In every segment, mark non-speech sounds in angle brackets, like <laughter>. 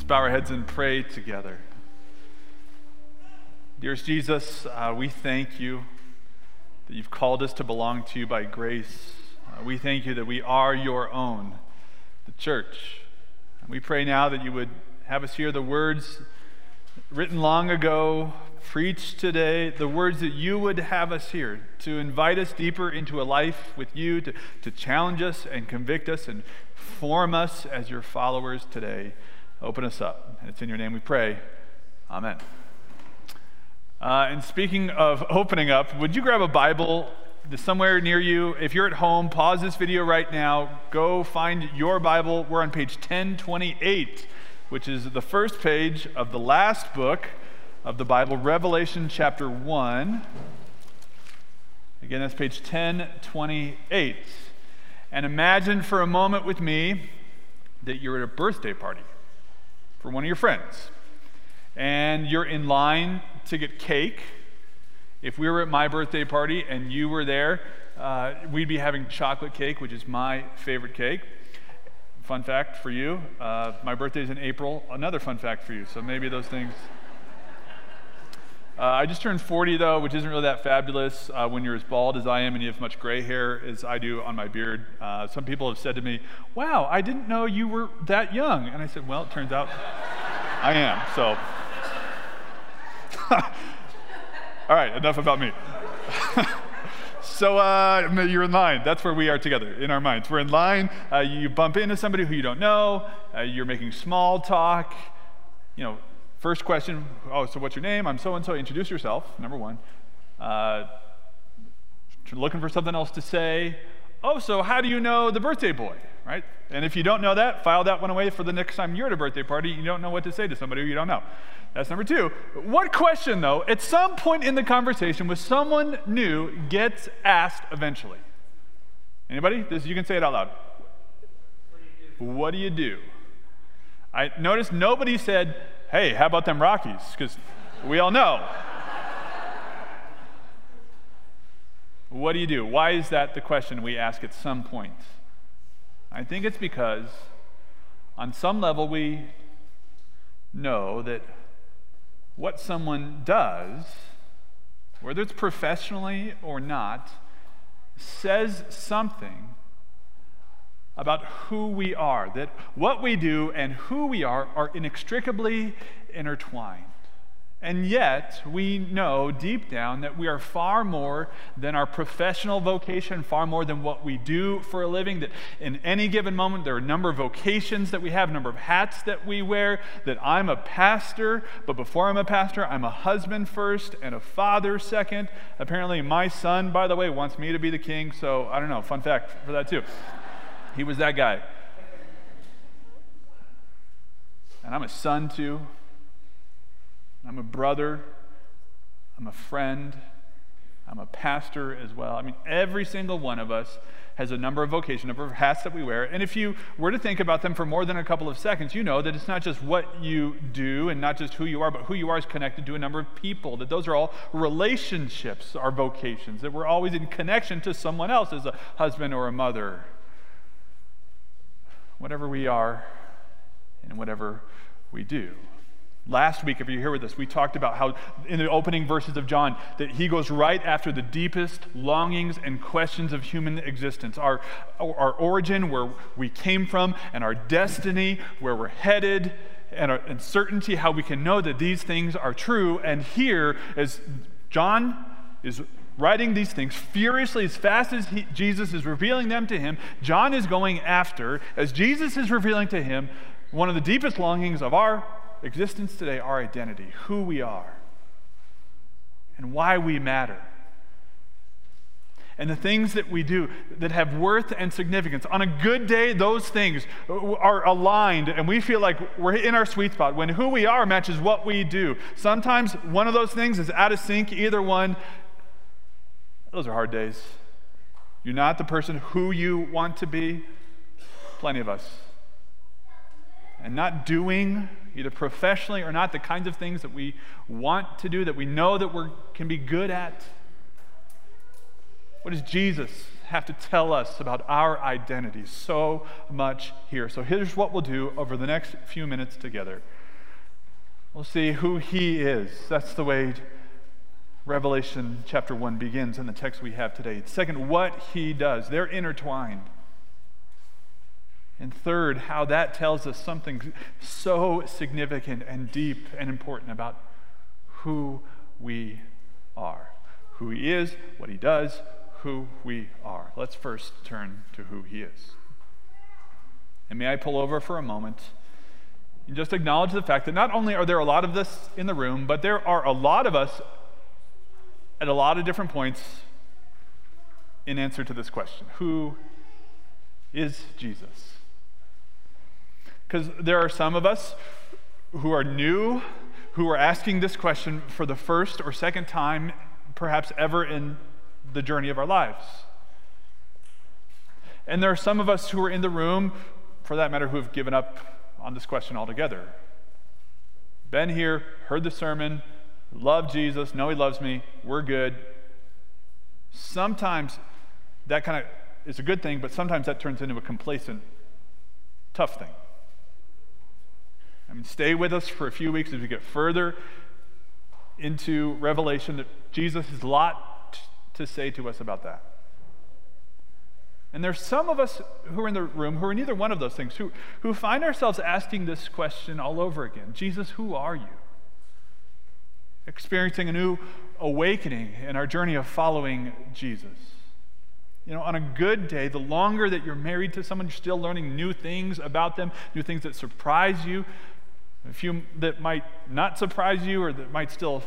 Let's bow our heads and pray together. Dearest Jesus, uh, we thank you that you've called us to belong to you by grace. Uh, we thank you that we are your own, the church. And we pray now that you would have us hear the words written long ago, preached today, the words that you would have us hear to invite us deeper into a life with you, to, to challenge us and convict us and form us as your followers today. Open us up. And it's in your name we pray. Amen. Uh, and speaking of opening up, would you grab a Bible somewhere near you? If you're at home, pause this video right now. Go find your Bible. We're on page 1028, which is the first page of the last book of the Bible, Revelation chapter 1. Again, that's page 1028. And imagine for a moment with me that you're at a birthday party for one of your friends. And you're in line to get cake. If we were at my birthday party and you were there, uh, we'd be having chocolate cake, which is my favorite cake. Fun fact for you uh, my birthday is in April. Another fun fact for you. So maybe those things. Uh, I just turned 40, though, which isn't really that fabulous uh, when you're as bald as I am and you have much gray hair as I do on my beard. Uh, some people have said to me, Wow, I didn't know you were that young. And I said, Well, it turns out <laughs> I am. So, <laughs> all right, enough about me. <laughs> so uh, you're in line. That's where we are together in our minds. We're in line. Uh, you bump into somebody who you don't know. Uh, you're making small talk. You know, First question Oh, so what's your name? I'm so and so. Introduce yourself, number one. Uh, looking for something else to say. Oh, so how do you know the birthday boy, right? And if you don't know that, file that one away for the next time you're at a birthday party. You don't know what to say to somebody you don't know. That's number two. What question, though, at some point in the conversation with someone new gets asked eventually? Anybody? This, you can say it out loud. What do you do? do? I noticed nobody said, hey, how about them Rockies? Because we all know. what do you do? Why is that the question we ask at some point? I think it's because on some level we know that what someone does, whether it's professionally or not, says something about who we are, that what we do and who we are are inextricably intertwined. And yet, we know deep down that we are far more than our professional vocation, far more than what we do for a living. That in any given moment, there are a number of vocations that we have, a number of hats that we wear. That I'm a pastor, but before I'm a pastor, I'm a husband first and a father second. Apparently, my son, by the way, wants me to be the king, so I don't know, fun fact for that too. He was that guy. And I'm a son too. I'm a brother. I'm a friend. I'm a pastor as well. I mean, every single one of us has a number of vocation, number of hats that we wear. And if you were to think about them for more than a couple of seconds, you know that it's not just what you do and not just who you are, but who you are is connected to a number of people. That those are all relationships, our vocations, that we're always in connection to someone else as a husband or a mother whatever we are and whatever we do. Last week, if you're here with us, we talked about how in the opening verses of John, that he goes right after the deepest longings and questions of human existence our, our origin, where we came from, and our destiny, where we're headed, and our uncertainty, how we can know that these things are true. And here, as John is writing these things furiously as fast as he, Jesus is revealing them to him. John is going after, as Jesus is revealing to him, one of the deepest longings of our existence today, our identity, who we are, and why we matter. And the things that we do that have worth and significance. On a good day, those things are aligned, and we feel like we're in our sweet spot when who we are matches what we do. Sometimes one of those things is out of sync, either one those are hard days. You're not the person who you want to be. Plenty of us. And not doing, either professionally or not, the kinds of things that we want to do, that we know that we can be good at. What does Jesus have to tell us about our identity? So much here. So here's what we'll do over the next few minutes together. We'll see who he is. That's the way Revelation chapter 1 begins in the text we have today. Second, what he does. They're intertwined. And third, how that tells us something so significant and deep and important about who we are. Who he is, what he does, who we are. Let's first turn to who he is. And may I pull over for a moment and just acknowledge the fact that not only are there a lot of this in the room, but there are a lot of us at a lot of different points in answer to this question Who is Jesus? Because there are some of us who are new, who are asking this question for the first or second time, perhaps ever in the journey of our lives. And there are some of us who are in the room, for that matter, who have given up on this question altogether. Been here, heard the sermon, love Jesus, know he loves me, we're good. Sometimes that kind of is a good thing, but sometimes that turns into a complacent, tough thing. I mean, stay with us for a few weeks as we get further into Revelation that Jesus has a lot to say to us about that. And there's some of us who are in the room who are neither one of those things, who, who find ourselves asking this question all over again Jesus, who are you? Experiencing a new awakening in our journey of following Jesus. You know, on a good day, the longer that you're married to someone, you're still learning new things about them, new things that surprise you, a few that might not surprise you or that might still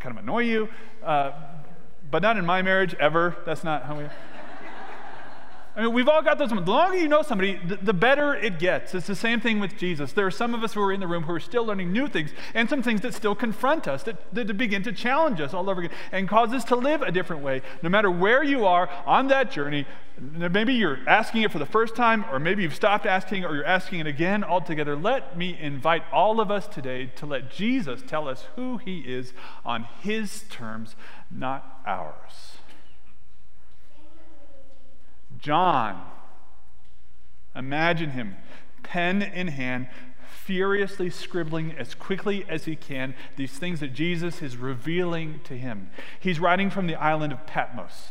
kind of annoy you. Uh, but not in my marriage, ever. That's not how we. I mean, we've all got those moments. The longer you know somebody, the, the, better it gets. It's the same thing with Jesus. There are some of us who are in the room who are still learning new things and some things that still confront us, that, that begin to challenge us all over again and cause us to live a different way. No matter where you are on that journey, maybe you're asking it for the first time, or maybe you've stopped asking, or you're asking it again altogether. Let me invite all of us today to let Jesus tell us who he is on his terms, not ours. John, imagine him, pen in hand, furiously scribbling as quickly as he can these things that Jesus is revealing to him. He's writing from the island of Patmos.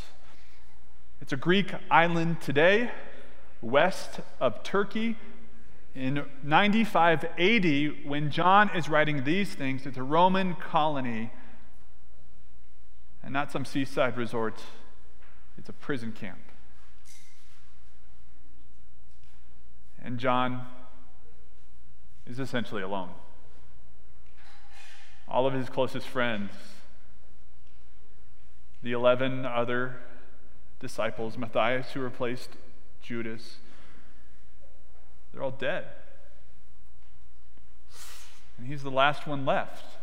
It's a Greek island today, west of Turkey. In 95 AD, when John is writing these things, it's a Roman colony and not some seaside resort, it's a prison camp. And John is essentially alone. All of his closest friends, the 11 other disciples, Matthias, who replaced Judas, they're all dead. And he's the last one left.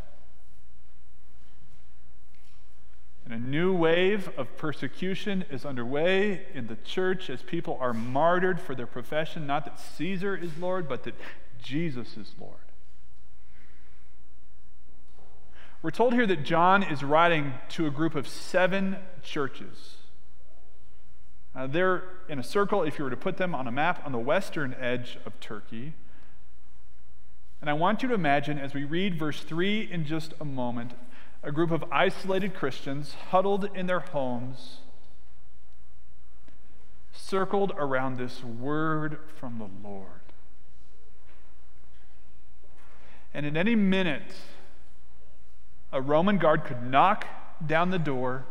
And a new wave of persecution is underway in the church as people are martyred for their profession, not that Caesar is Lord, but that Jesus is Lord. We're told here that John is writing to a group of seven churches. Uh, they're in a circle, if you were to put them on a map, on the western edge of Turkey. And I want you to imagine, as we read verse 3 in just a moment, a group of isolated Christians huddled in their homes, circled around this word from the Lord. And in any minute, a Roman guard could knock down the door,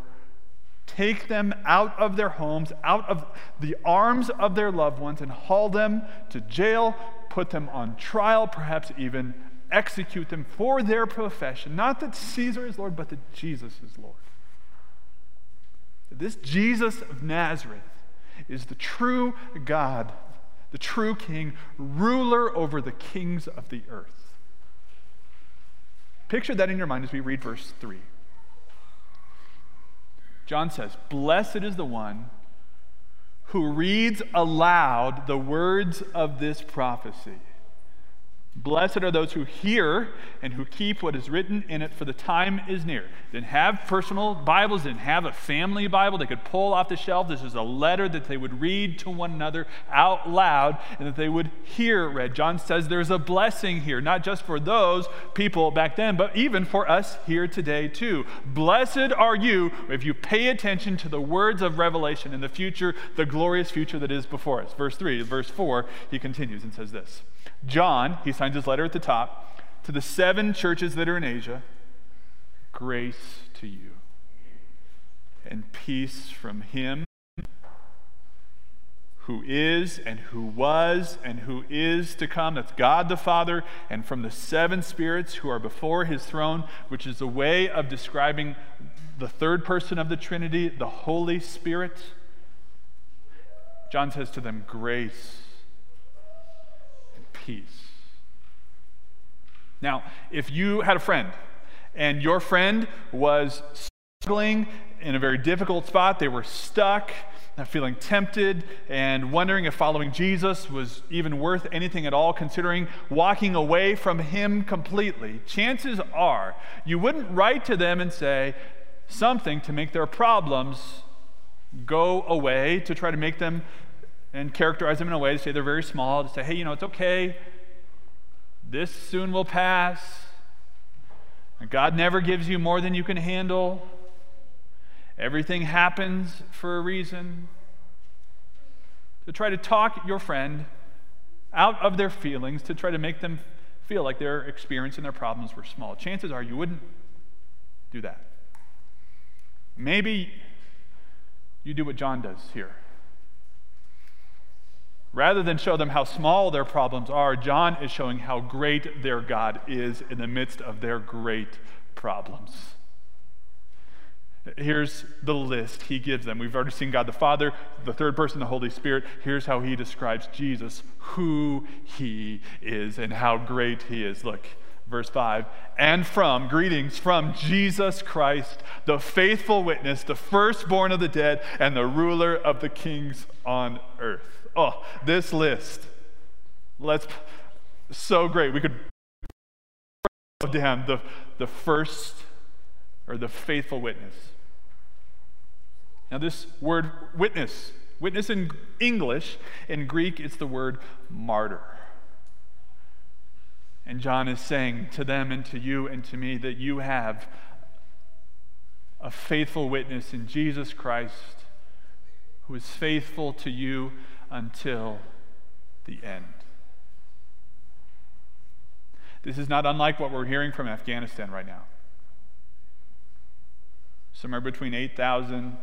take them out of their homes, out of the arms of their loved ones, and haul them to jail, put them on trial, perhaps even execute them for their profession. Not that Caesar is Lord, but that Jesus is Lord. This Jesus of Nazareth is the true God, the true King, ruler over the kings of the earth. Picture that in your mind as we read verse 3. John says, Blessed is the one who reads aloud the words of this prophecy. Blessed are those who hear and who keep what is written in it, for the time is near. Didn't have personal Bibles, didn't have a family Bible they could pull off the shelf. This is a letter that they would read to one another out loud and that they would hear read. John says there's a blessing here, not just for those people back then, but even for us here today too. Blessed are you if you pay attention to the words of Revelation in the future, the glorious future that is before us. Verse 3, verse 4, he continues and says this. John, he signs his letter at the top, to the seven churches that are in Asia, grace to you and peace from him who is and who was and who is to come. That's God the Father, and from the seven spirits who are before his throne, which is a way of describing the third person of the Trinity, the Holy Spirit. John says to them, Grace peace. Now, if you had a friend and your friend was struggling in a very difficult spot, they were stuck, feeling tempted, and wondering if following Jesus was even worth anything at all, considering walking away from Him completely, chances are you wouldn't write to them and say something to make their problems go away, to try to make them and characterize them in a way to say they're very small, to say, hey, you know, it's okay. This soon will pass. God never gives you more than you can handle. Everything happens for a reason. To try to talk your friend out of their feelings, to try to make them feel like their experience and their problems were small. Chances are you wouldn't do that. Maybe you do what John does here. Rather than show them how small their problems are, John is showing how great their God is in the midst of their great problems. Here's the list he gives them. We've already seen God the Father, the third person, the Holy Spirit. Here's how he describes Jesus, who he is, and how great he is. Look, verse 5 and from, greetings from Jesus Christ, the faithful witness, the firstborn of the dead, and the ruler of the kings on earth. Oh, this list. Let's so great. We could down the, the first or the faithful witness. Now, this word witness, witness in English, in Greek, it's the word martyr. And John is saying to them and to you and to me that you have a faithful witness in Jesus Christ who is faithful to you until the end. This is not unlike what we're hearing from Afghanistan right now. Somewhere between 8,000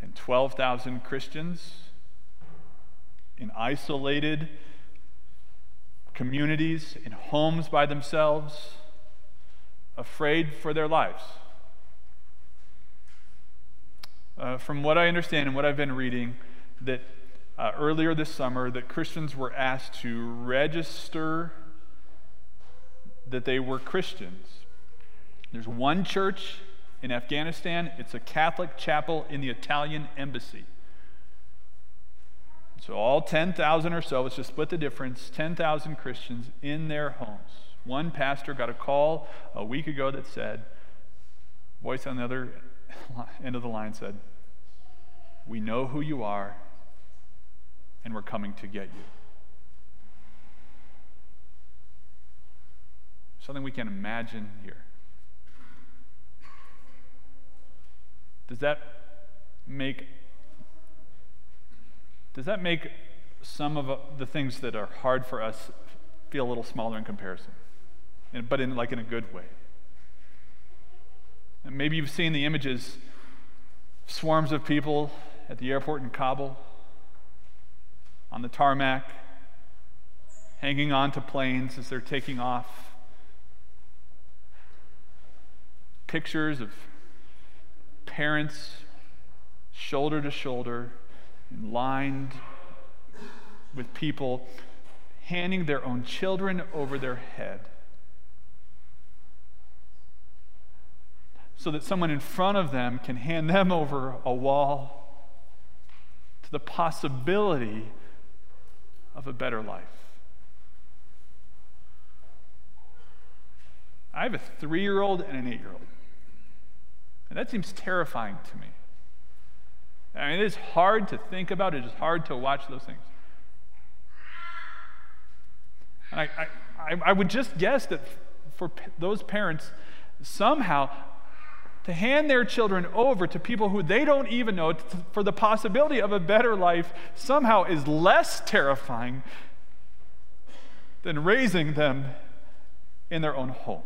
and 12,000 Christians in isolated communities, in homes by themselves, afraid for their lives. Uh, from what I understand and what I've been reading, that uh, earlier this summer that Christians were asked to register that they were Christians. There's one church in Afghanistan, it's a Catholic chapel in the Italian embassy. So, all 10,000 or so, let's just split the difference 10,000 Christians in their homes. One pastor got a call a week ago that said, voice on the other <laughs> end of the line said, We know who you are and we're coming to get you. Something we can imagine here. Does that make does that make some of uh, the things that are hard for us feel a little smaller in comparison? But in like in a good way. And maybe you've seen the images swarms of people at the airport in Kabul on the tarmac, hanging on to planes as they're taking off. Pictures of parents shoulder to shoulder, lined with people handing their own children over their head. So that someone in front of them can hand them over a wall to the possibility of a better life. I have a three year old and an eight year old. And that seems terrifying to me. I mean, it is hard to think about, it is hard to watch those things. And I, I, I would just guess that for those parents, somehow, to hand their children over to people who they don't even know for the possibility of a better life somehow is less terrifying than raising them in their own home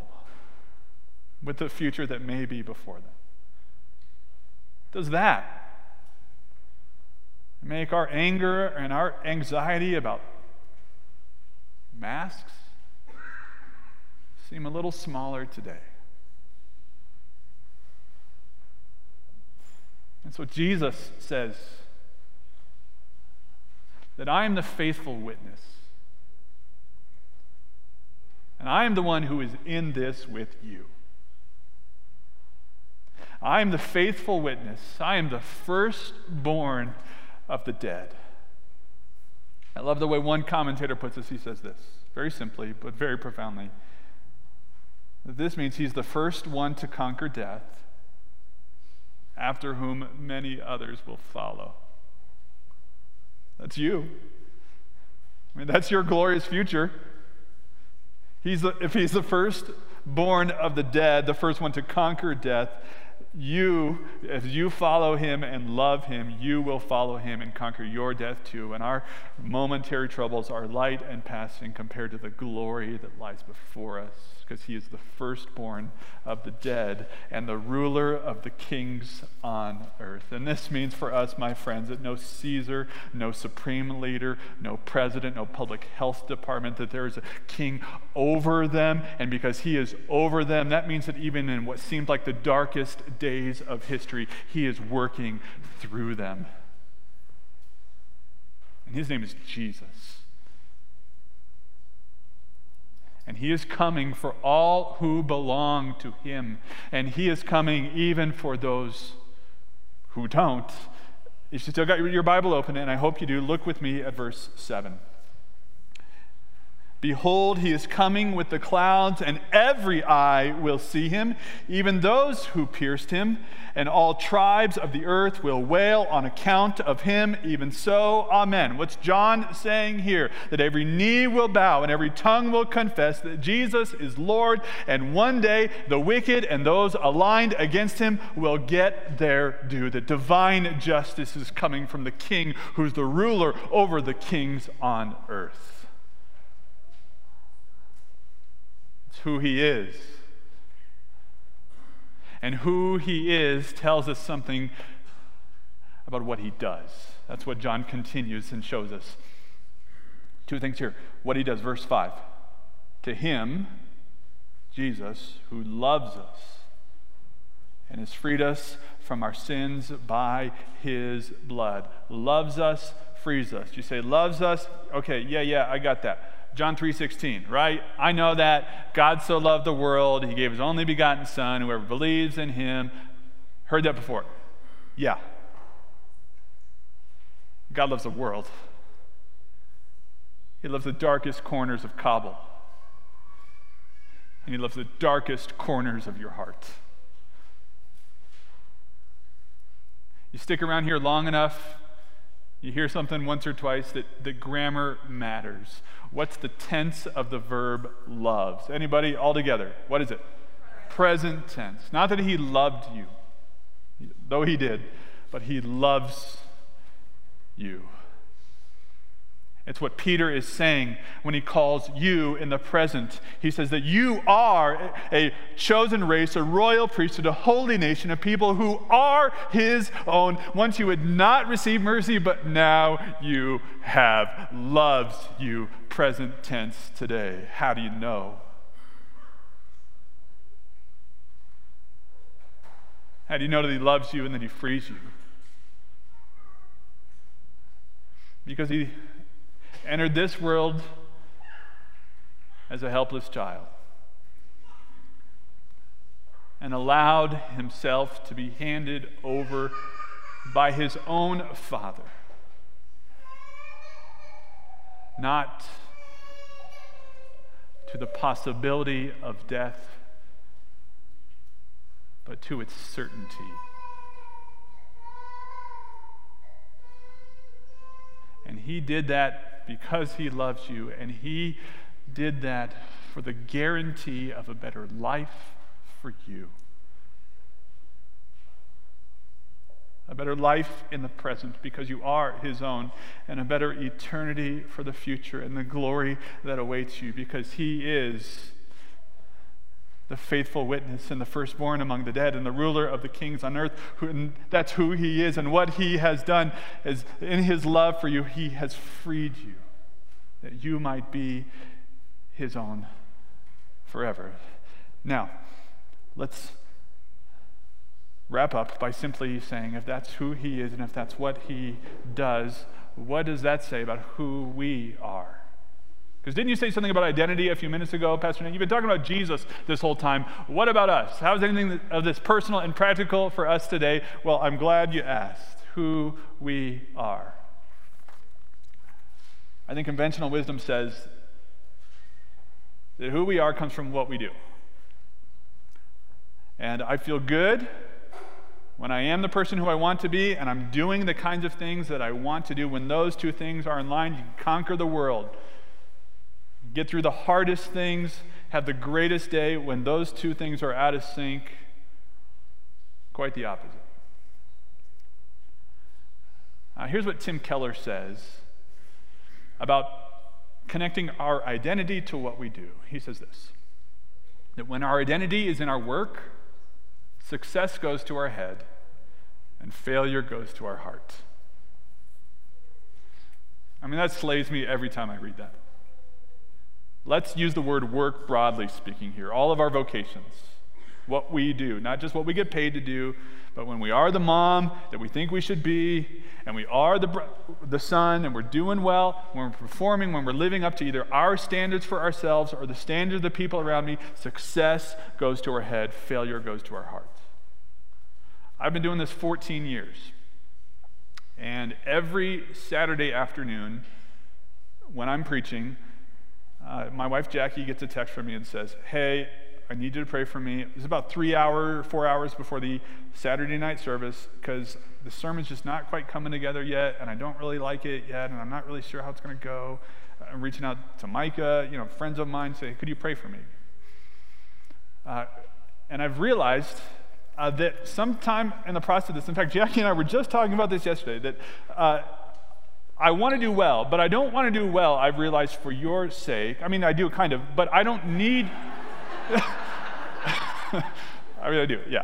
with the future that may be before them. Does that make our anger and our anxiety about masks seem a little smaller today? And so Jesus says that I am the faithful witness. And I am the one who is in this with you. I am the faithful witness. I am the firstborn of the dead. I love the way one commentator puts this. He says this very simply, but very profoundly. This means he's the first one to conquer death, after whom many others will follow. That's you. I mean, that's your glorious future. He's the, if he's the first born of the dead, the first one to conquer death, you, as you follow him and love him, you will follow him and conquer your death too. And our momentary troubles are light and passing compared to the glory that lies before us, because he is the firstborn of the dead and the ruler of the kings on earth. And this means for us, my friends, that no Caesar, no supreme leader, no president, no public health department, that there is a king over them. And because he is over them, that means that even in what seemed like the darkest days of history, he is working through them. And his name is Jesus. And he is coming for all who belong to him. And he is coming even for those who don't. If you still got your Bible open, and I hope you do, look with me at verse 7. Behold, he is coming with the clouds, and every eye will see him, even those who pierced him, and all tribes of the earth will wail on account of him. Even so, Amen. What's John saying here? That every knee will bow and every tongue will confess that Jesus is Lord, and one day the wicked and those aligned against him will get their due. That divine justice is coming from the King who's the ruler over the kings on earth. Who he is. And who he is tells us something about what he does. That's what John continues and shows us. Two things here. What he does, verse 5. To him, Jesus, who loves us and has freed us from our sins by his blood. Loves us, frees us. You say, loves us? Okay, yeah, yeah, I got that. John 3:16, right? I know that God so loved the world, he gave his only begotten son, whoever believes in him. Heard that before? Yeah. God loves the world. He loves the darkest corners of Kabul. And he loves the darkest corners of your heart. You stick around here long enough, you hear something once or twice that, the grammar matters. What's the tense of the verb loves? Anybody all together? What is it? Present tense. Not that he loved you, though he did, but he loves you. It's what Peter is saying when he calls you in the present. He says that you are a chosen race, a royal priesthood, a holy nation, a people who are his own. Once you had not received mercy, but now you have. Loves you, present tense today. How do you know? How do you know that he loves you and that he frees you? Because he entered this world as a helpless child and allowed himself to be handed over by his own father. Not to the possibility of death, but to its certainty. And He did that because He loves you, and He did that for the guarantee of a better life for you. A better life in the present because you are His own, and a better eternity for the future and the glory that awaits you because He is the faithful witness and the firstborn among the dead and the ruler of the kings on earth. Who, that's who he is. And what he has done is in his love for you, he has freed you that you might be his own forever. Now, let's wrap up by simply saying if that's who he is and if that's what he does, what does that say about who we are? Because didn't you say something about identity a few minutes ago, Pastor Nate? You've been talking about Jesus this whole time. What about us? How is anything of this personal and practical for us today? Well, I'm glad you asked who we are. I think conventional wisdom says that who we are comes from what we do. And I feel good when I am the person who I want to be and I'm doing the kinds of things that I want to do. When those two things are in line, you conquer the world get through the hardest things, have the greatest day. When those two things are out of sync, quite the opposite. Uh, here's what Tim Keller says about connecting our identity to what we do. He says this that when our identity is in our work, success goes to our head and failure goes to our heart. I mean, that slays me every time I read that. Let's use the word work broadly speaking here. All of our vocations, what we do, not just what we get paid to do, but when we are the mom that we think we should be, and we are the, the son, and we're doing well, when we're performing, when we're living up to either our standards for ourselves or the standards of the people around me, success goes to our head, failure goes to our heart. I've been doing this 14 years. And every Saturday afternoon, when I'm preaching, uh, my wife Jackie gets a text from me and says, Hey, I need you to pray for me. It's about three hours, four hours before the Saturday night service because the sermon's just not quite coming together yet, and I don't really like it yet, and I'm not really sure how it's going to go. I'm reaching out to Micah, you know, friends of mine say, Could you pray for me? Uh, and I've realized uh, that sometime in the process of this, in fact, Jackie and I were just talking about this yesterday, that uh, I want to do well, but I don't want to do well, I've realized, for your sake. I mean, I do kind of, but I don't need. <laughs> I I do, yeah.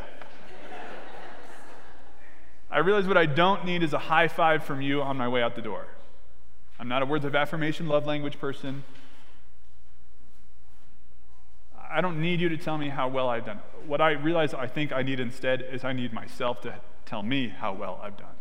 I realize what I don't need is a high five from you on my way out the door. I'm not a words of affirmation, love language person. I don't need you to tell me how well I've done. What I realize I think I need instead is I need myself to tell me how well I've done.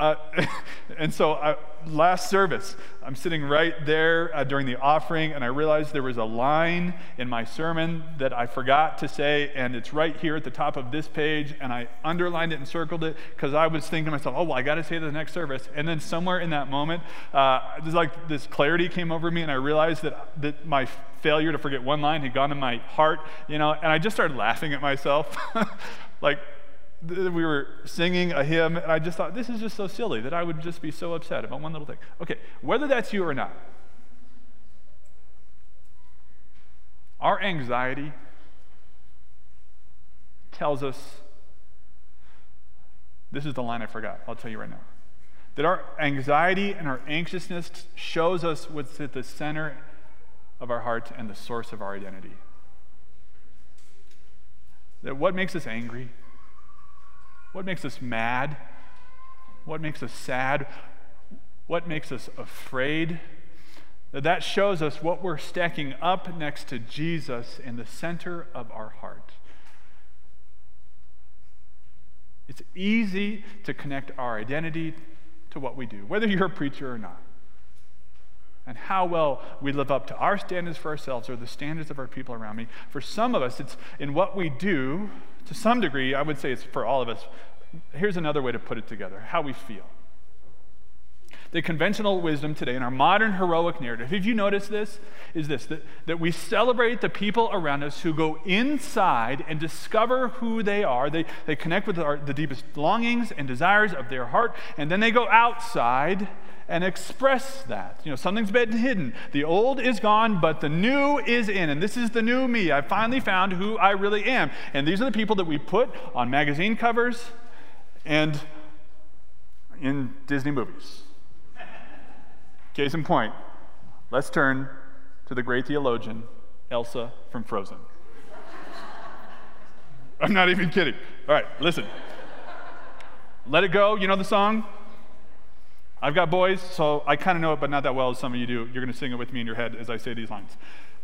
Uh, <laughs> and so, uh, last service, I'm sitting right there uh, during the offering, and I realized there was a line in my sermon that I forgot to say, and it's right here at the top of this page, and I underlined it and circled it because I was thinking to myself, oh, well, I got to say the next service. And then, somewhere in that moment, uh, there's like this clarity came over me, and I realized that, that my failure to forget one line had gone in my heart, you know, and I just started laughing at myself. <laughs> like, we were singing a hymn, and I just thought, this is just so silly that I would just be so upset about one little thing. Okay, whether that's you or not, our anxiety tells us this is the line I forgot. I'll tell you right now. That our anxiety and our anxiousness shows us what's at the center of our heart and the source of our identity. That what makes us angry, what makes us mad? What makes us sad? What makes us afraid? That shows us what we're stacking up next to Jesus in the center of our heart. It's easy to connect our identity to what we do, whether you're a preacher or not. And how well we live up to our standards for ourselves or the standards of our people around me. For some of us, it's in what we do to some degree, I would say it's for all of us. Here's another way to put it together how we feel. The conventional wisdom today in our modern heroic narrative, if you notice this, is this that, that we celebrate the people around us who go inside and discover who they are. They, they connect with our, the deepest longings and desires of their heart, and then they go outside and express that. You know, something's been hidden. The old is gone, but the new is in. And this is the new me. I finally found who I really am. And these are the people that we put on magazine covers and in Disney movies. Case in point, let's turn to the great theologian, Elsa from Frozen. <laughs> I'm not even kidding. All right, listen. Let It Go, you know the song? I've got boys, so I kind of know it, but not that well as some of you do. You're going to sing it with me in your head as I say these lines.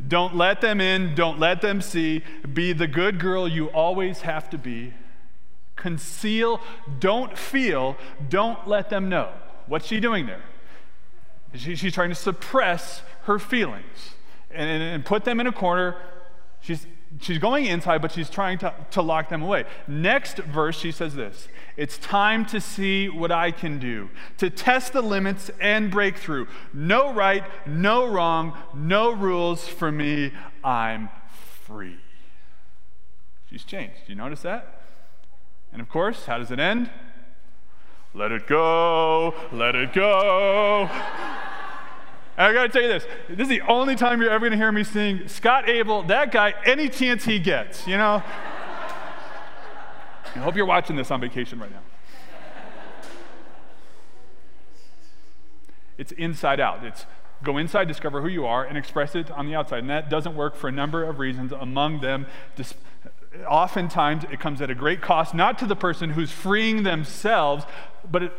Don't let them in, don't let them see. Be the good girl you always have to be. Conceal, don't feel, don't let them know. What's she doing there? She, she's trying to suppress her feelings and, and, and put them in a corner. She's, she's going inside, but she's trying to, to lock them away. Next verse, she says this It's time to see what I can do, to test the limits and break through. No right, no wrong, no rules for me. I'm free. She's changed. Do you notice that? And of course, how does it end? Let it go, let it go. I gotta tell you this this is the only time you're ever gonna hear me sing Scott Abel, that guy, any chance he gets, you know? I hope you're watching this on vacation right now. It's inside out. It's go inside, discover who you are, and express it on the outside. And that doesn't work for a number of reasons. Among them, dis- oftentimes it comes at a great cost, not to the person who's freeing themselves, but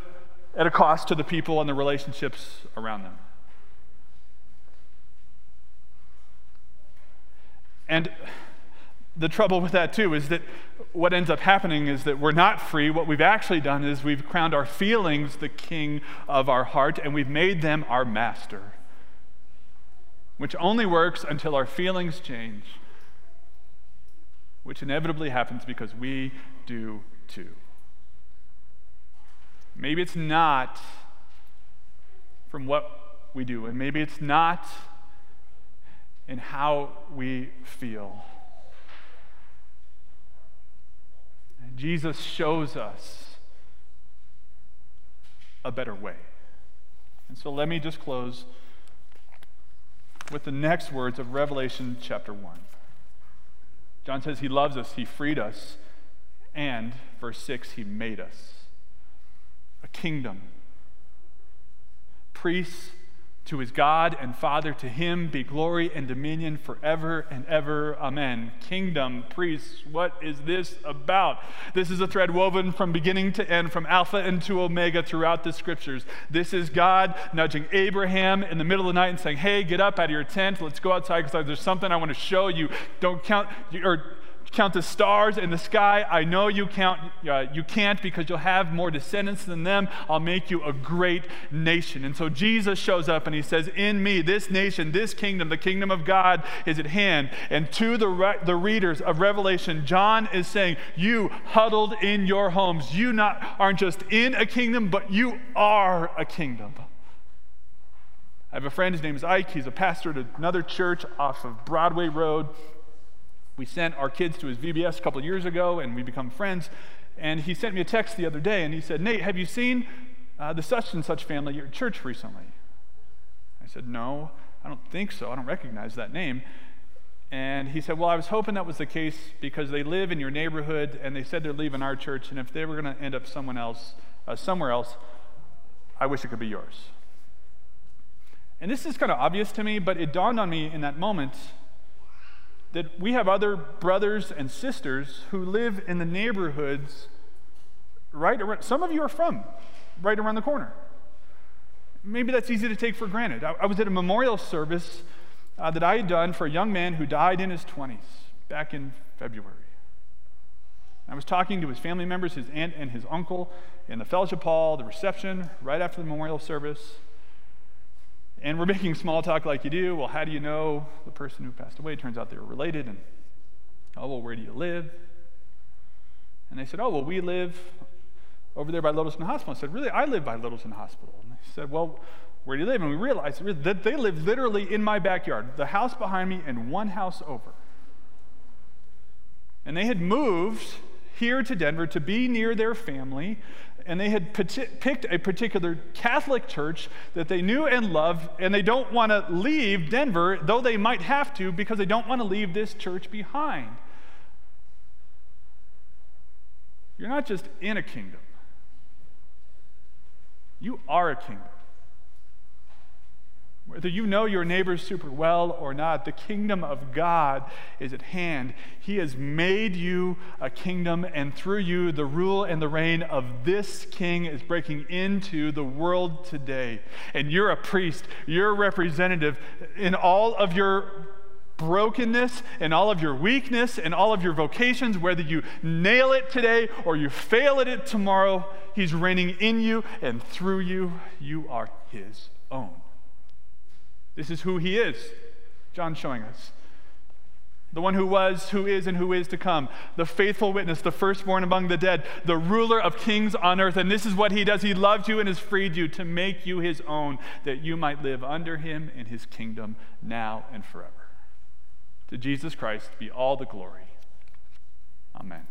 at a cost to the people and the relationships around them. And the trouble with that, too, is that what ends up happening is that we're not free. What we've actually done is we've crowned our feelings the king of our heart, and we've made them our master, which only works until our feelings change, which inevitably happens because we do too. Maybe it's not from what we do, and maybe it's not in how we feel. And Jesus shows us a better way. And so let me just close with the next words of Revelation chapter 1. John says he loves us, he freed us, and, verse 6, he made us a kingdom, priests to his God and Father. To him be glory and dominion forever and ever. Amen. Kingdom, priests, what is this about? This is a thread woven from beginning to end, from Alpha into Omega throughout the scriptures. This is God nudging Abraham in the middle of the night and saying, Hey, get up out of your tent. Let's go outside because there's something I want to show you. Don't count, or count the stars in the sky. I know you count uh, you can't because you'll have more descendants than them. I'll make you a great nation. And so Jesus shows up and he says, "In me, this nation, this kingdom, the kingdom of God is at hand." And to the re- the readers of Revelation, John is saying, "You huddled in your homes. You not aren't just in a kingdom, but you are a kingdom." I have a friend, his name is Ike. He's a pastor at another church off of Broadway Road we sent our kids to his VBS a couple years ago, and we become friends. And he sent me a text the other day, and he said, Nate, have you seen uh, the such and such family at your church recently? I said, No, I don't think so. I don't recognize that name. And he said, Well, I was hoping that was the case because they live in your neighborhood, and they said they're leaving our church, and if they were going to end up someone else, uh, somewhere else, I wish it could be yours. And this is kind of obvious to me, but it dawned on me in that moment that we have other brothers and sisters who live in the neighborhoods right around, some of you are from right around the corner. Maybe that's easy to take for granted. I, I was at a memorial service uh, that I had done for a young man who died in his 20s back in February. I was talking to his family members, his aunt and his uncle, in the fellowship hall, the reception, right after the memorial service. And we're making small talk like you do. Well, how do you know the person who passed away? Turns out they were related. And, oh, well, where do you live? And they said, oh, well, we live over there by Littleton Hospital. I said, Really? I live by Littleton Hospital. And they said, Well, where do you live? And we realized that they live literally in my backyard, the house behind me and one house over. And they had moved here to Denver to be near their family, and they had picked a particular Catholic church that they knew and loved, and they don't want to leave Denver, though they might have to, because they don't want to leave this church behind. You're not just in a kingdom, you are a kingdom. Whether you know your neighbors super well or not, the kingdom of God is at hand. He has made you a kingdom, and through you, the rule and the reign of this king is breaking into the world today. And you're a priest, you're a representative in all of your brokenness and all of your weakness and all of your vocations, whether you nail it today or you fail at it tomorrow, He's reigning in you and through you. You are His own. This is who He is. John's showing us. The one who was, who is, and who is to come. The faithful witness, the firstborn among the dead, the ruler of kings on earth. And this is what he does. He loved you and has freed you to make you his own, that you might live under him in his kingdom now and forever. To Jesus Christ be all the glory. Amen.